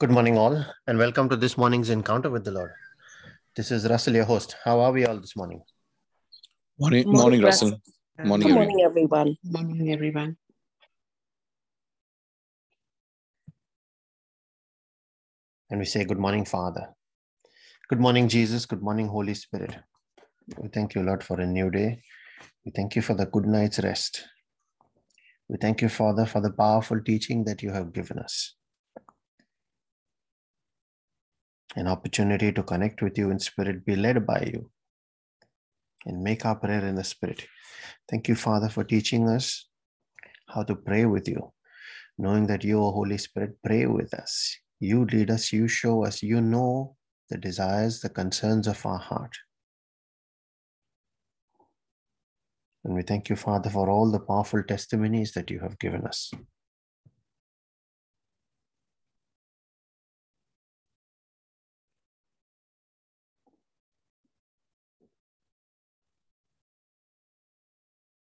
Good morning, all, and welcome to this morning's encounter with the Lord. This is Russell, your host. How are we all this morning? Morning, Morning, morning, Russell. Russell. Morning, Good everyone. morning, everyone. Morning, everyone. And we say, Good morning, Father. Good morning, Jesus. Good morning, Holy Spirit. We thank you, Lord, for a new day. We thank you for the good night's rest. We thank you, Father, for the powerful teaching that you have given us. An opportunity to connect with you in spirit, be led by you, and make our prayer in the spirit. Thank you, Father, for teaching us how to pray with you, knowing that you, O Holy Spirit, pray with us. You lead us, you show us, you know the desires, the concerns of our heart. And we thank you, Father, for all the powerful testimonies that you have given us.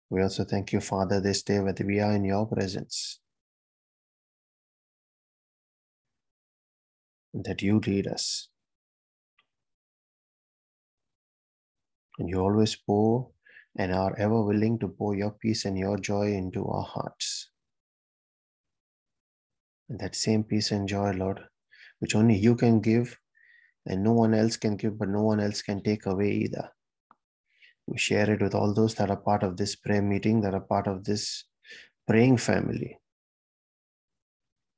We also thank you, Father, this day that we are in your presence, that you lead us. And you always pour and are ever willing to pour your peace and your joy into our hearts. And that same peace and joy, Lord, which only you can give and no one else can give, but no one else can take away either. We share it with all those that are part of this prayer meeting, that are part of this praying family.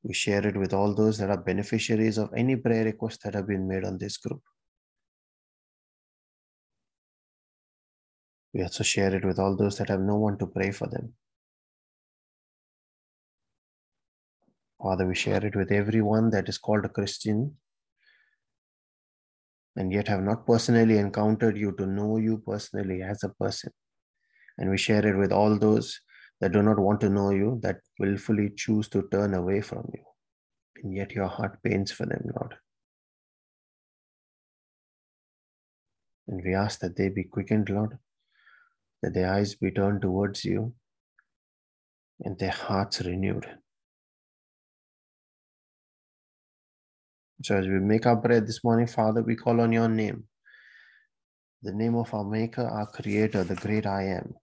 We share it with all those that are beneficiaries of any prayer requests that have been made on this group. We also share it with all those that have no one to pray for them. Father, we share it with everyone that is called a Christian and yet have not personally encountered you to know you personally as a person. And we share it with all those that do not want to know you, that willfully choose to turn away from you. And yet your heart pains for them, Lord. And we ask that they be quickened, Lord, that their eyes be turned towards you and their hearts renewed. So as we make our bread this morning, Father, we call on your name, the name of our Maker, our Creator, the great I am,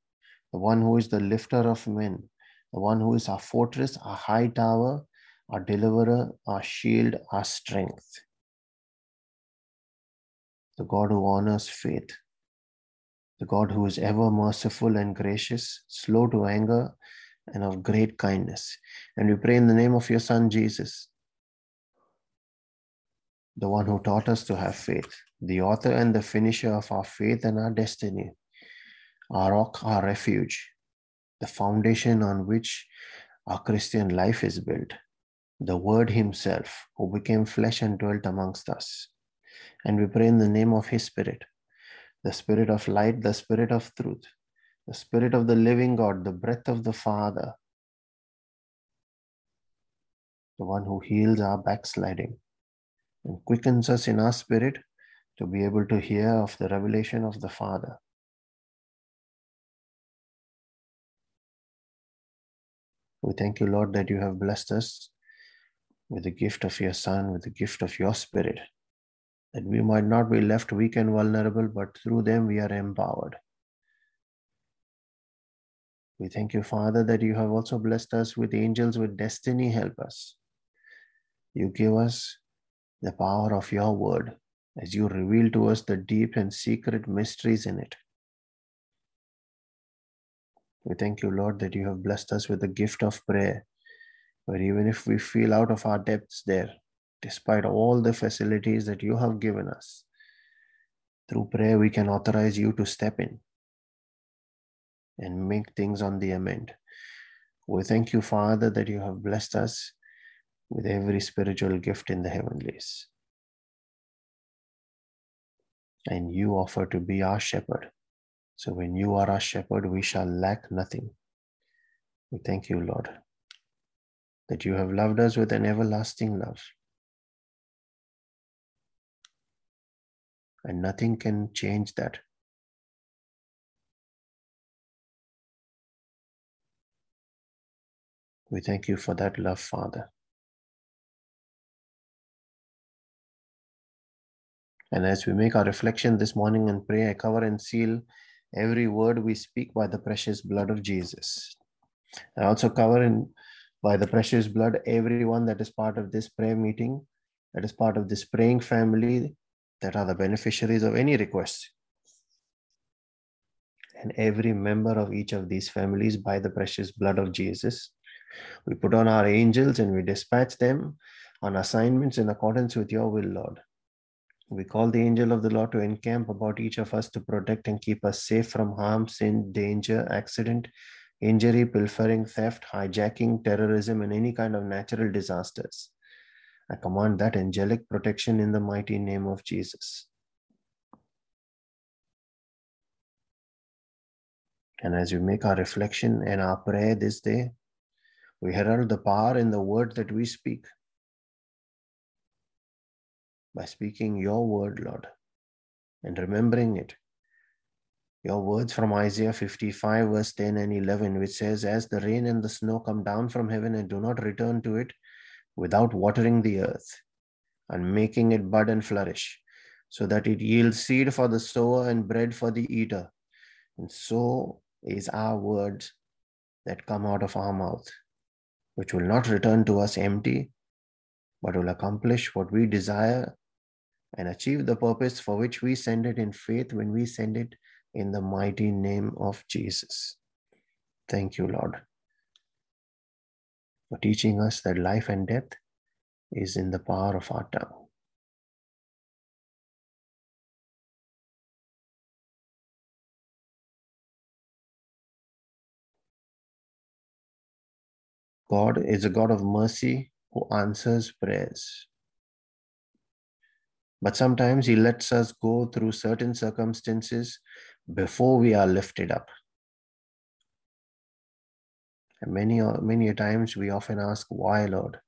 the one who is the lifter of men, the one who is our fortress, our high tower, our deliverer, our shield, our strength, the God who honors faith, the God who is ever merciful and gracious, slow to anger, and of great kindness. And we pray in the name of your Son, Jesus, the one who taught us to have faith, the author and the finisher of our faith and our destiny, our rock, our refuge, the foundation on which our Christian life is built, the Word Himself, who became flesh and dwelt amongst us. And we pray in the name of His Spirit, the Spirit of light, the Spirit of truth, the Spirit of the living God, the breath of the Father, the one who heals our backsliding and quickens us in our spirit to be able to hear of the revelation of the Father. We thank you, Lord, that you have blessed us with the gift of your Son, with the gift of your Spirit, that we might not be left weak and vulnerable, but through them we are empowered. We thank you, Father, that you have also blessed us with angels with destiny help us. You give us the power of your word as you reveal to us the deep and secret mysteries in it. We thank you, Lord, that you have blessed us with the gift of prayer, where even if we feel out of our depths there, despite all the facilities that you have given us, through prayer we can authorize you to step in and make things on the amend. We thank you, Father, that you have blessed us with every spiritual gift in the heavenlies. And you offer to be our shepherd. So when you are our shepherd, we shall lack nothing. We thank you, Lord, that you have loved us with an everlasting love. And nothing can change that. We thank you for that love, Father. And as we make our reflection this morning and pray, I cover and seal every word we speak by the precious blood of Jesus. I also cover in by the precious blood everyone that is part of this prayer meeting, that is part of this praying family, that are the beneficiaries of any request. And every member of each of these families by the precious blood of Jesus. We put on our angels and we dispatch them on assignments in accordance with your will, Lord. We call the angel of the Lord to encamp about each of us to protect and keep us safe from harm, sin, danger, accident, injury, pilfering, theft, hijacking, terrorism, and any kind of natural disasters. I command that angelic protection in the mighty name of Jesus. And as we make our reflection and our prayer this day, we herald the power in the word that we speak. By speaking your word, Lord, and remembering it. Your words from Isaiah 55, verse 10 and 11, which says, As the rain and the snow come down from heaven and do not return to it without watering the earth and making it bud and flourish, so that it yields seed for the sower and bread for the eater. And so is our words that come out of our mouth, which will not return to us empty, but will accomplish what we desire and achieve the purpose for which we send it in faith when we send it in the mighty name of Jesus. Thank you, Lord, for teaching us that life and death is in the power of our tongue. God is a God of mercy who answers prayers. But sometimes He lets us go through certain circumstances before we are lifted up. And many, many times we often ask, Why, Lord?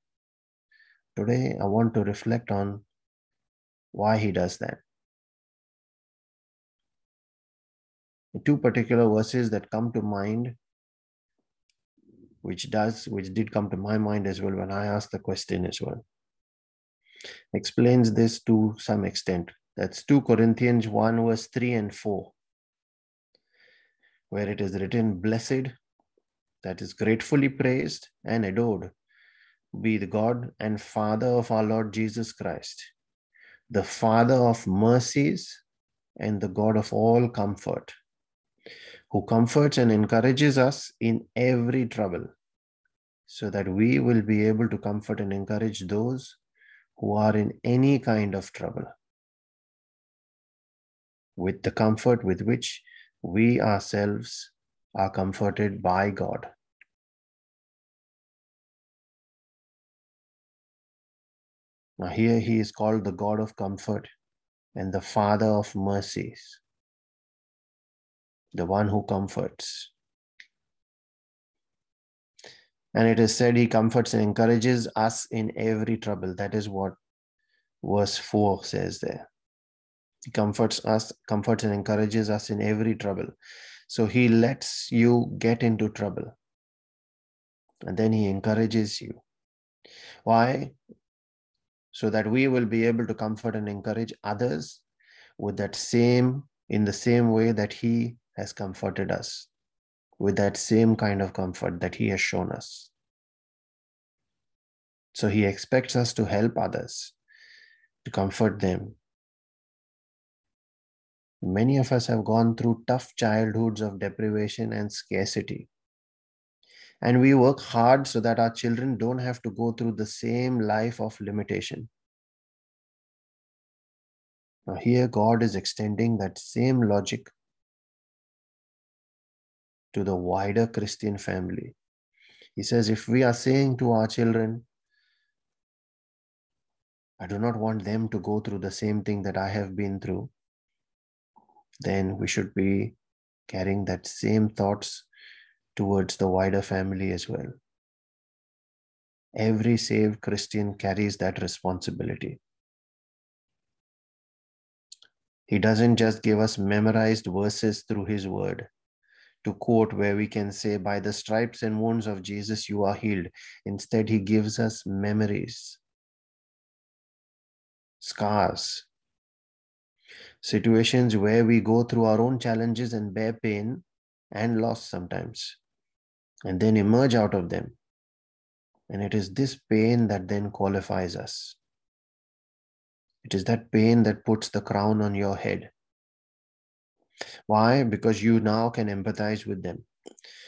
Today I want to reflect on why He does that. The two particular verses that come to mind which does which did come to my mind as well when i asked the question as well explains this to some extent. That's 2 corinthians 1 verse 3 and 4 where it is written blessed that is gratefully praised and adored be the god and father of our lord jesus christ the father of mercies and the god of all comfort who comforts and encourages us in every trouble, so that we will be able to comfort and encourage those who are in any kind of trouble with the comfort with which we ourselves are comforted by God. Now, here he is called the God of comfort and the Father of mercies the one who comforts. And it is said he comforts and encourages us in every trouble. That is what verse 4 says there. He comforts us, comforts and encourages us in every trouble. So he lets you get into trouble. And then he encourages you. Why? So that we will be able to comfort and encourage others with that same, in the same way that he has comforted us with that same kind of comfort that He has shown us. So He expects us to help others, to comfort them. Many of us have gone through tough childhoods of deprivation and scarcity. And we work hard so that our children don't have to go through the same life of limitation. Now, here God is extending that same logic to the wider Christian family. He says, if we are saying to our children, I do not want them to go through the same thing that I have been through, then we should be carrying that same thoughts towards the wider family as well. Every saved Christian carries that responsibility. He doesn't just give us memorized verses through his word to quote where we can say, By the stripes and wounds of Jesus, you are healed. Instead, he gives us memories, scars, situations where we go through our own challenges and bear pain and loss sometimes, and then emerge out of them. And it is this pain that then qualifies us. It is that pain that puts the crown on your head. Why? Because you now can empathize with them.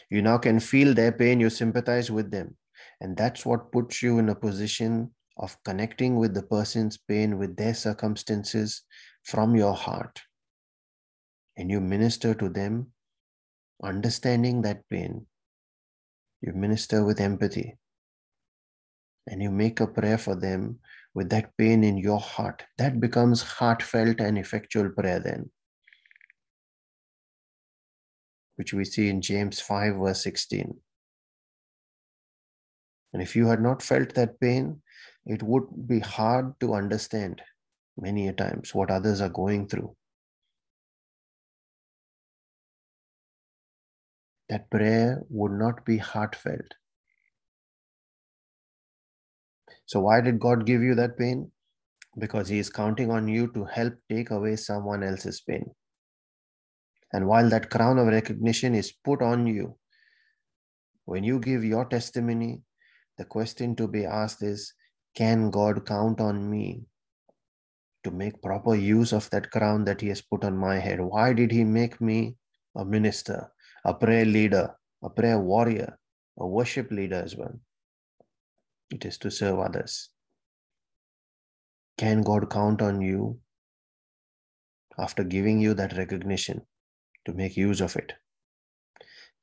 You now can feel their pain, you sympathize with them. And that's what puts you in a position of connecting with the person's pain, with their circumstances from your heart. And you minister to them, understanding that pain. You minister with empathy. And you make a prayer for them with that pain in your heart. That becomes heartfelt and effectual prayer, then, which we see in James 5, verse 16. And if you had not felt that pain, it would be hard to understand many a times what others are going through. That prayer would not be heartfelt. So, why did God give you that pain? Because He is counting on you to help take away someone else's pain. And while that crown of recognition is put on you, when you give your testimony, the question to be asked is Can God count on me to make proper use of that crown that He has put on my head? Why did He make me a minister, a prayer leader, a prayer warrior, a worship leader as well? It is to serve others. Can God count on you after giving you that recognition to make use of it?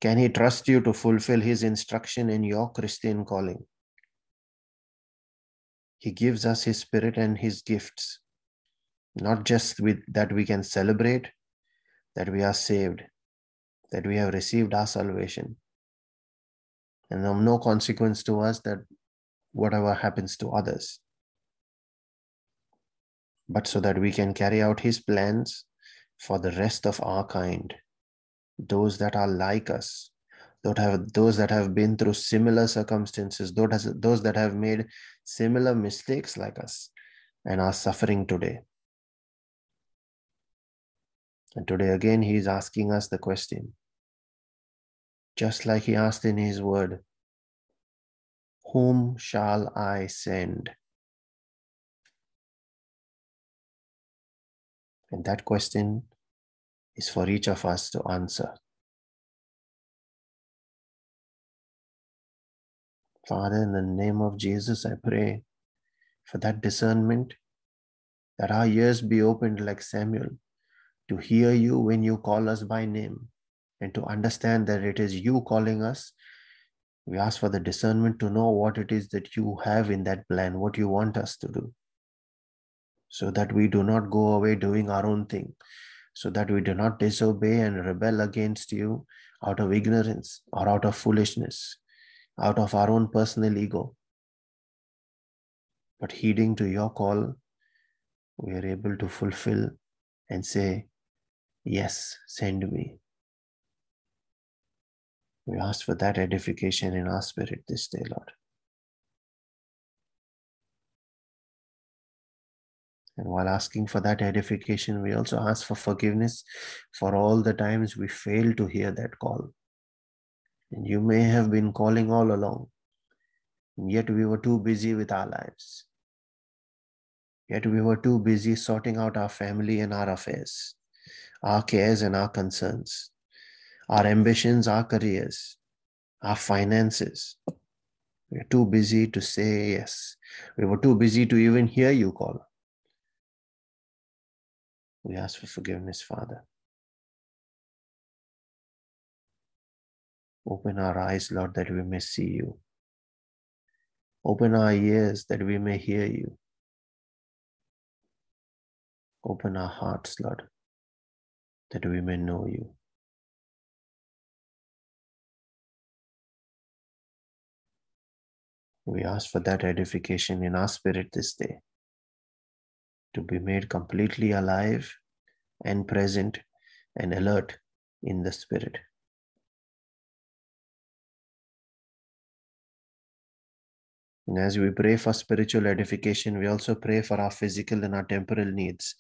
Can He trust you to fulfill His instruction in your Christian calling? He gives us His Spirit and His gifts, not just with that we can celebrate that we are saved, that we have received our salvation, and of no consequence to us that whatever happens to others, but so that we can carry out His plans for the rest of our kind, those that are like us, those that have been through similar circumstances, those that have made similar mistakes like us and are suffering today. And today again, he is asking us the question, just like he asked in his word, whom shall I send? And that question is for each of us to answer. Father, in the name of Jesus, I pray for that discernment, that our ears be opened like Samuel to hear you when you call us by name and to understand that it is you calling us we ask for the discernment to know what it is that you have in that plan, what you want us to do, so that we do not go away doing our own thing, so that we do not disobey and rebel against you out of ignorance or out of foolishness, out of our own personal ego. But heeding to your call, we are able to fulfill and say, Yes, send me. We ask for that edification in our spirit this day, Lord. And while asking for that edification, we also ask for forgiveness for all the times we failed to hear that call. And you may have been calling all along, and yet we were too busy with our lives. Yet we were too busy sorting out our family and our affairs, our cares and our concerns our ambitions, our careers, our finances. We were too busy to say yes. We were too busy to even hear you call. We ask for forgiveness, Father. Open our eyes, Lord, that we may see you. Open our ears that we may hear you. Open our hearts, Lord, that we may know you. We ask for that edification in our spirit this day to be made completely alive and present and alert in the spirit. And as we pray for spiritual edification, we also pray for our physical and our temporal needs.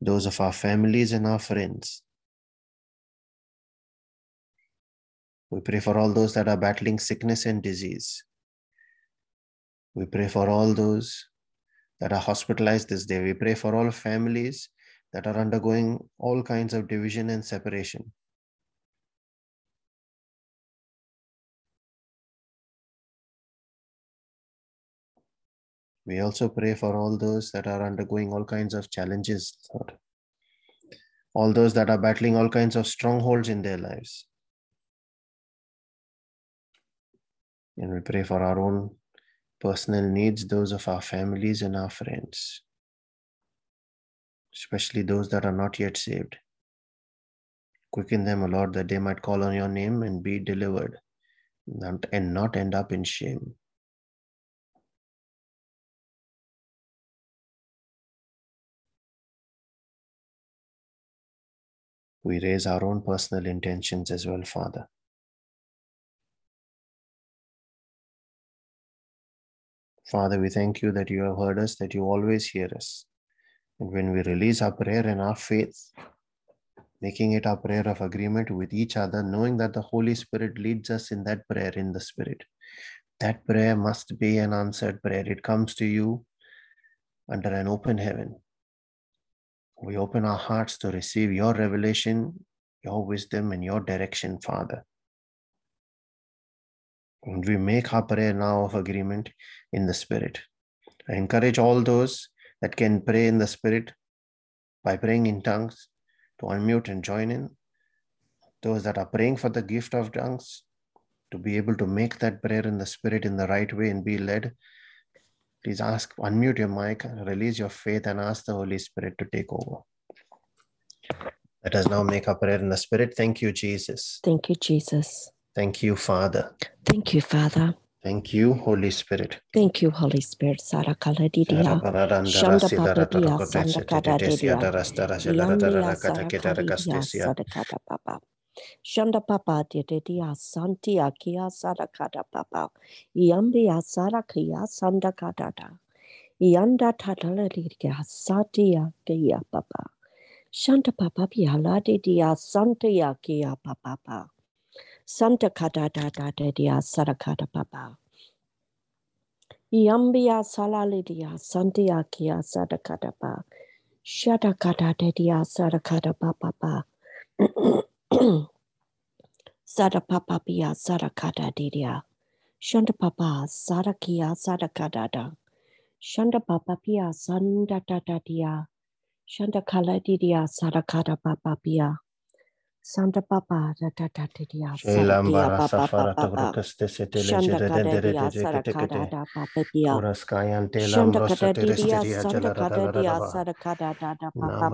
those of our families and our friends. We pray for all those that are battling sickness and disease. We pray for all those that are hospitalized this day. We pray for all families that are undergoing all kinds of division and separation. We also pray for all those that are undergoing all kinds of challenges, Lord. All those that are battling all kinds of strongholds in their lives. And we pray for our own personal needs, those of our families and our friends, especially those that are not yet saved. Quicken them, O Lord, that they might call on your name and be delivered and not end up in shame. We raise our own personal intentions as well, Father. Father, we thank you that you have heard us, that you always hear us. And when we release our prayer and our faith, making it our prayer of agreement with each other, knowing that the Holy Spirit leads us in that prayer in the Spirit, that prayer must be an answered prayer. It comes to you under an open heaven. We open our hearts to receive your revelation, your wisdom, and your direction, Father. And we make our prayer now of agreement in the Spirit. I encourage all those that can pray in the Spirit by praying in tongues to unmute and join in. Those that are praying for the gift of tongues to be able to make that prayer in the Spirit in the right way and be led. Please ask, unmute your mic, release your faith, and ask the Holy Spirit to take over. Let us now make our prayer in the Spirit. Thank you, Jesus. Thank you, Jesus. Thank you, Father. Thank you, Father. Thank you, Holy Spirit. Thank you, Holy Spirit. Sarakala didia. Shanda papadia sandakada didia. Yandia sarakadidia sadakada papa. Shanda papa didia santia kia sadakada papa. Yambia sarakia sandakada da. Yanda tatala didia satia kia papa. Shanta papa piala didia santia kia papa. Santakata Tata Dedia Sarakata Papa. Yambia Salalidia Santiakia Sadakata Pa. Shatakata Dedia Sarakata Papa. Sadapapa Pia Sarakata Dedia. Shantapapa Sadakia Sadakata. Shantapapa Pia Sandatata Dia. Shantakala Dedia Sarakata Papa Pia. Santa papa da da da didia. Ah, Shelambara Sarakia safara papa papa. togrukaste setele Shanda jere kada dendere dia dede kete ah, sarakada kete. da papa pia. Ah. Kuraskayan Shanda telambro kada sotere dia steria sanda jalara kada dalara dia daba. sarakada da da papa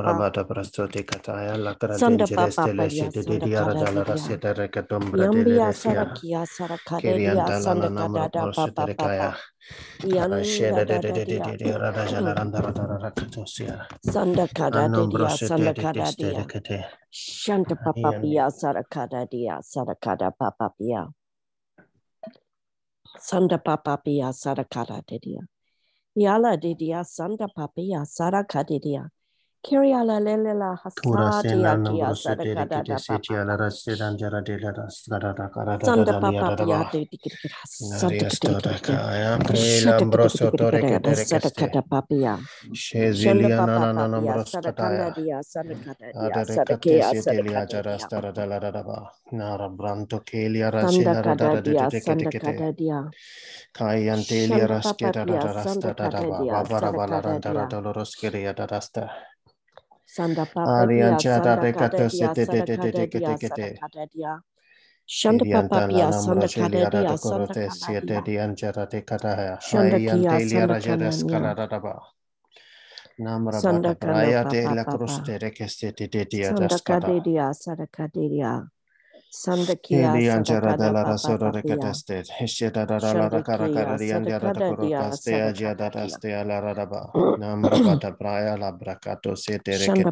Papa. Sanda papa dia kada dia. dia sanda kada papa papa. Dia. ndara dara rakatosia. Sanda kada dia sotere kada dia. Shanta papa pia dia papa pia. Sanda papa pia sarakada dia. Yala dia sanda dia. Papa. ala rasedan jara dela rasgara da kara da da Sanda da liya papa da da pia ba. de dikir Santa Nariasto da katikir. kaya Shata kelambro sotore kete katikir rekeste. Sadakata papia. Shanda Shezilia papa nana papia nombros sadakanda kataya. dia sadakata dia Adare kate sadakea setelia sadakata jara dia. stara da la da da ba. Nara branto kelia dia. Kayantelia papa rasketa da pia da sanda rasta da da kada ba. dia Babara sadakata balarandara dia. doloroskeria da rasta. Sanda papa pia Ariancha da sanda de kada kato dia sete de de de de sadakada dia kete kete. sadakada dia. Shanda papa Kirianta la pia sanda kada nambroselia da dia da sanda korote kada siete dia. di anjara de kataya. Shanda kia sanda kaladaba. Namra Sanda kanda braya de papa la papa. cruste rekeste de de dia Sanda daskada. Sandakia Elianjara de la Sadakada Rasoro de Papapia. Cateste, Hesheta da la Caracara de Andia da Corostea, Giada Rastea la Radaba, Namrabata Praia la Bracato Sete Shanda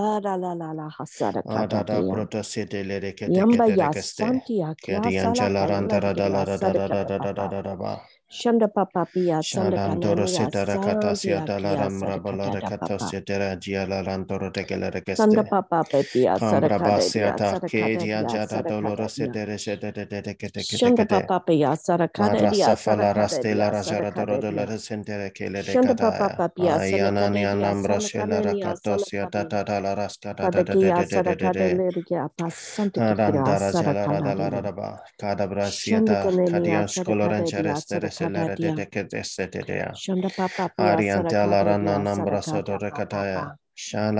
Dia Jata Shanda Dia rekeste. Papa Pia Sanda Shandandoro Kanania seta rakata Sandia siata la Kia ramra bala Sadakada rekato Papa setera gia la rantoro tekele Sanda. Papa Sadakada Dia basiata Sadakada kedi Dia anjata doloro setere sete te te te kete kete Shanda. Papa Pia Sadakada Dia Marasa fala Sadakada raste la Dia rajara doro Dia sentere kele de Shanda Papa. Pia ni Sadakada Dia Sadakada rakato siata tata la raskata da da da Sadakia da da da da Sadakada da. Lidia Pasanta Kikira Arandara jalara Sadakala dalara Dia daba. Kadabra Shanda siata Kanania kadian skoloren Sadakada Dia cheres tere Sadakada selere de Dia de kete setetea.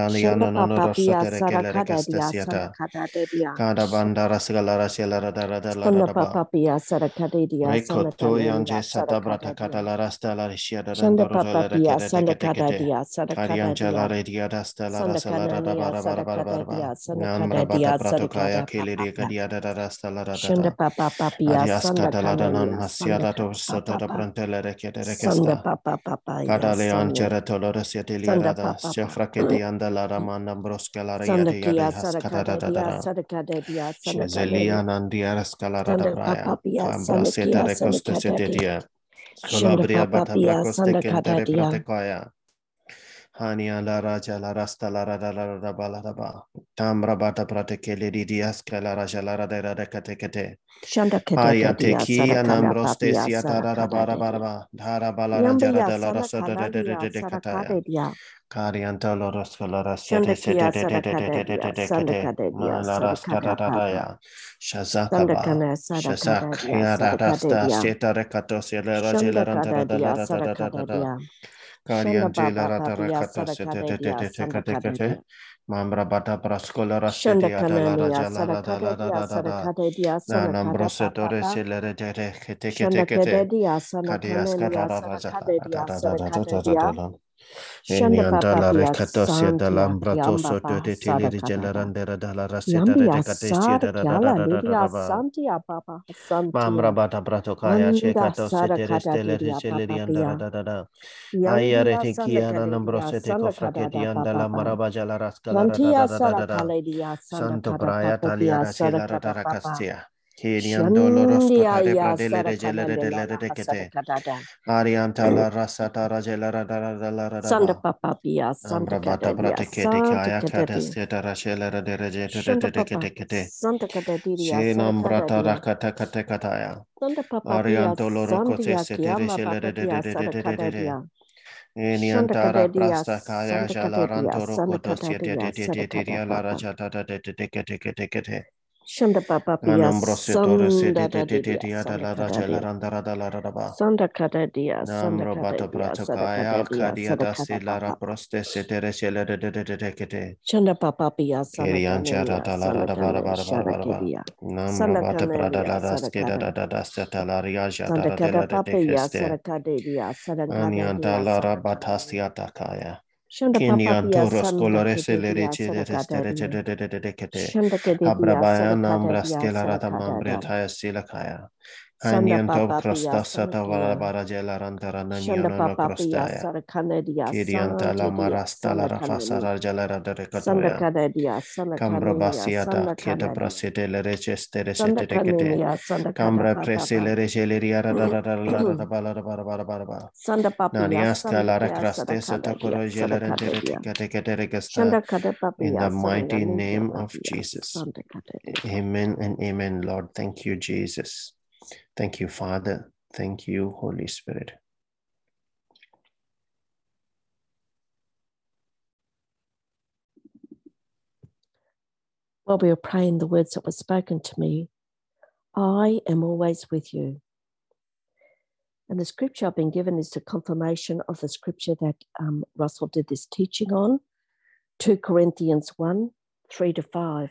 Shanda Papa Pia Ariante Sadakada alarana Dia nambra soto Sadakada rekataya. Papa Sanda redia Namra bata prato kaya Papia Catalana to Rekesta. Geratolora Papa Shafraketi and the Laramana Broscalara Sanda Yadi Kia Yadi Sadakada Dia Hascatadada. Sadakada Dia Sandakada Shezelian and Diaras Calarada Sanda Praia. Papa Pia Cambra Seta Sandakia Recosta Sandakada Dia Setetia. Shanda Colabria Papa Pia Batabracoste Sandakada Kentere Dia Pratecoia. Hania la raja la rasta la rada la rada baladaba. Tambra bata pratekele di dias la raja la rada rada katekete. Shanda Kada Ariate Dia ki Sadakana anambroste Papia siata da bara Sadakada bara Dia ba. Yamba jara Ya de la rasa de de de de Sadakaladia de de kataya. Sadakada Dia Karianta loros kalara sete sete Shandakia de de de de Sadakada de de de de kete. Sandakada Dia Malara skada Sadakada da da Papa ya. Sandakana Sadakada Shazak ya da da Sadakada sta Dia seta rekato sele rajela ranta Shandakada da da da da da da da da. Kariangela Baba rata rekato sete Sadakada de de Dia de de kete Sandakada kete. Dia Mambra bata praskola raste dia da la Shandakanania rajala da da la da da da da. Na Sanakada nambroso tore Papa silere tere kete kete Shandakada kete. Dia Kadias Sanakanania kadara raja da da da da da da da da da Dia da. Shanda Enianda Papa la Pia recatosia da Santia lambrato Kiamba soto de tili di Sadakada gelarandera da la raseta de Yambia decatesia Sada da da da da da da da Lydia da ba. Santia Papa Mamra bata brato kaya Anda shekato Sada setere stele de Dia celeri Papa andara Pia da da da. Ayare Yandia te kiana Sandakaledia nambrosete kofraketi Sandakada andala Papa marabaja la da da da da da da da. Sarakaledia Santo Sandakada Braya Papa Pia Taliara Celara Sarakada Papa Daracastia. Kirian Doloros Shandia Cotare Ya Pradele de Gelere de Sarakanandela Lere de Kete. Hasadakada Arianta la Rasata Rajelara Dara Sanda. Papa Pia Ambra Bata Sandakadadia Pratekete Kaya Sandakadadia Kadesteta Rajelera de Regete Shanda de Papa Kete Kete. Sandakadadia Shenambrata Sarakadadia Rakata Katekataya. Sanda Papa Pia Arianto Loro Cote Sandia Sete Kiamba Papa Regelere de Pia de de de de de de de. Sarakadadia Shanda Eniantara Prasta Kaya Sanda Jala Kadadia Rantoro Sanda Codosia de Kadadia de de de de Sarakada de Shanda Pia Anombrositore Sanda sede de de de Kadadia de da Sanda Kadadia randara da la radaba. Sanda Kadadia. Shanda Papa Pia Sanda Kadadia Sanda Kadadia la Sanda rabata Kanadia siata kaya. Shanda Papa Kinyan Pia toros Sanda colores le Kadadia che de Sanda restere che Kadadia de de de de de kete. Shanda Kadadia Abrabaya Sanda nambra Kadadia skela Sanda rata mambre Kadada taya sila kaya. Sanda Hanianto Papa Pia crosta Sanda sata vara Kia bara jela rantara Shanda nanyono no Papa Pia crostaya. Kirianta la marasta la rafasa rada Sanda recatoya. Cambra basiata kieta prasite le receste Sanda recete decete. Kanania Sanda Kada Cambra prese Papa le regeleria rada rada rada bala rada bara bara bara. Sanda Papia Naniaska Sanda la recraste sata Dia coro Sada gelerente Kada Dia recate. Shanda Kada In the mighty name of Jesus. Sanda Kada Dia Amen and amen, Lord. Thank you, Jesus. Thank you, Father. Thank you, Holy Spirit. While we were praying the words that were spoken to me, I am always with you. And the scripture I've been given is the confirmation of the scripture that um, Russell did this teaching on, 2 Corinthians 1 3 to 5.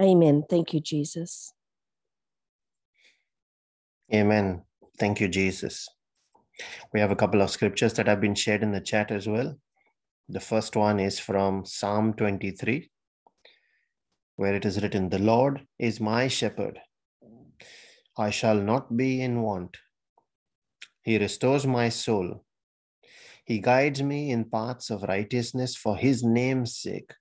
Amen. Thank you, Jesus. Amen. Thank you, Jesus. We have a couple of scriptures that have been shared in the chat as well. The first one is from Psalm 23, where it is written, The Lord is my shepherd. I shall not be in want. He restores my soul. He guides me in paths of righteousness for his name's sake.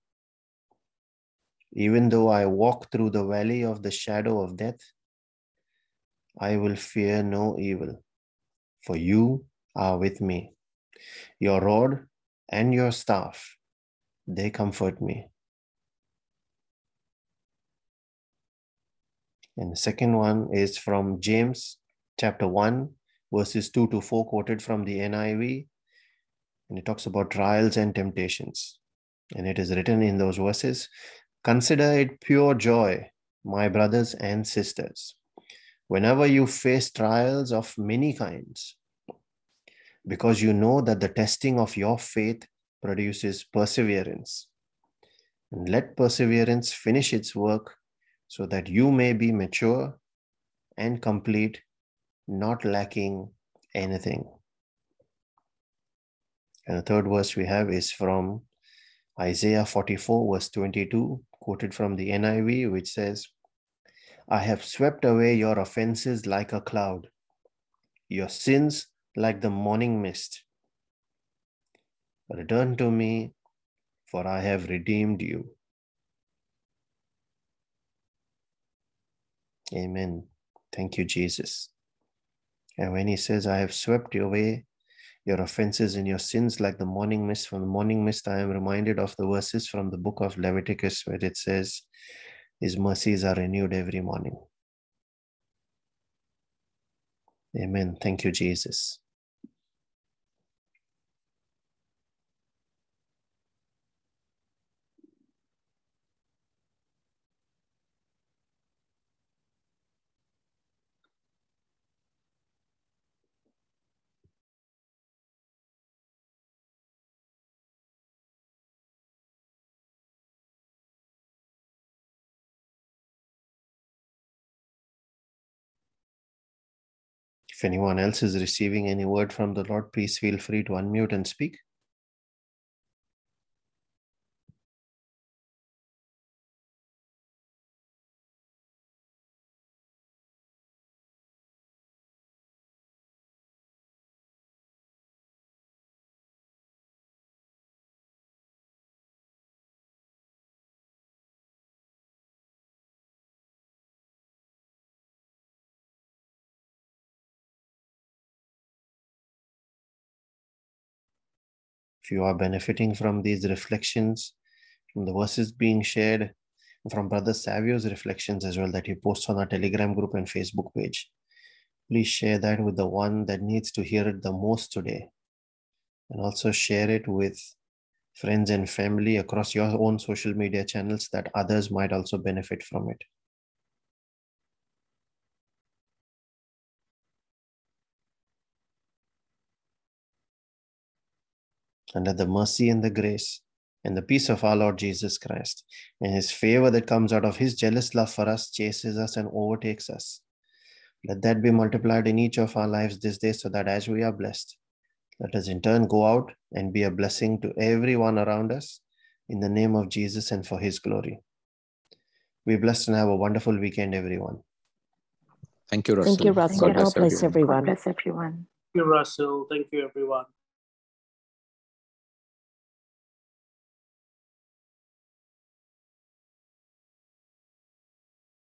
Even though I walk through the valley of the shadow of death, I will fear no evil, for you are with me. Your rod and your staff, they comfort me. And the second one is from James chapter 1, verses 2 to 4, quoted from the NIV. And it talks about trials and temptations. And it is written in those verses Consider it pure joy, my brothers and sisters whenever you face trials of many kinds, because you know that the testing of your faith produces perseverance. And let perseverance finish its work so that you may be mature and complete, not lacking anything. And the third verse we have is from Isaiah 44, verse 22, quoted from the NIV, which says, I have swept away your offenses like a cloud, your sins like the morning mist. Return to me, for I have redeemed you. Amen. Thank you, Jesus. And when he says, I have swept you away your offenses and your sins like the morning mist, from the morning mist, I am reminded of the verses from the book of Leviticus where it says, his mercies are renewed every morning. Amen. Thank you, Jesus. If anyone else is receiving any word from the Lord, please feel free to unmute and speak. You are benefiting from these reflections, from the verses being shared, from Brother Savio's reflections as well that he posts on our Telegram group and Facebook page, please share that with the one that needs to hear it the most today. And also share it with friends and family across your own social media channels that others might also benefit from it. And let the mercy and the grace and the peace of our Lord Jesus Christ and his favor that comes out of his jealous love for us chases us and overtakes us. Let that be multiplied in each of our lives this day so that as we are blessed, let us in turn go out and be a blessing to everyone around us in the name of Jesus and for his glory. Be blessed and have a wonderful weekend, everyone. Thank you, Russell. Thank you, Russell. God bless, God bless everyone. God bless everyone. Thank you, Russell. Thank you, everyone.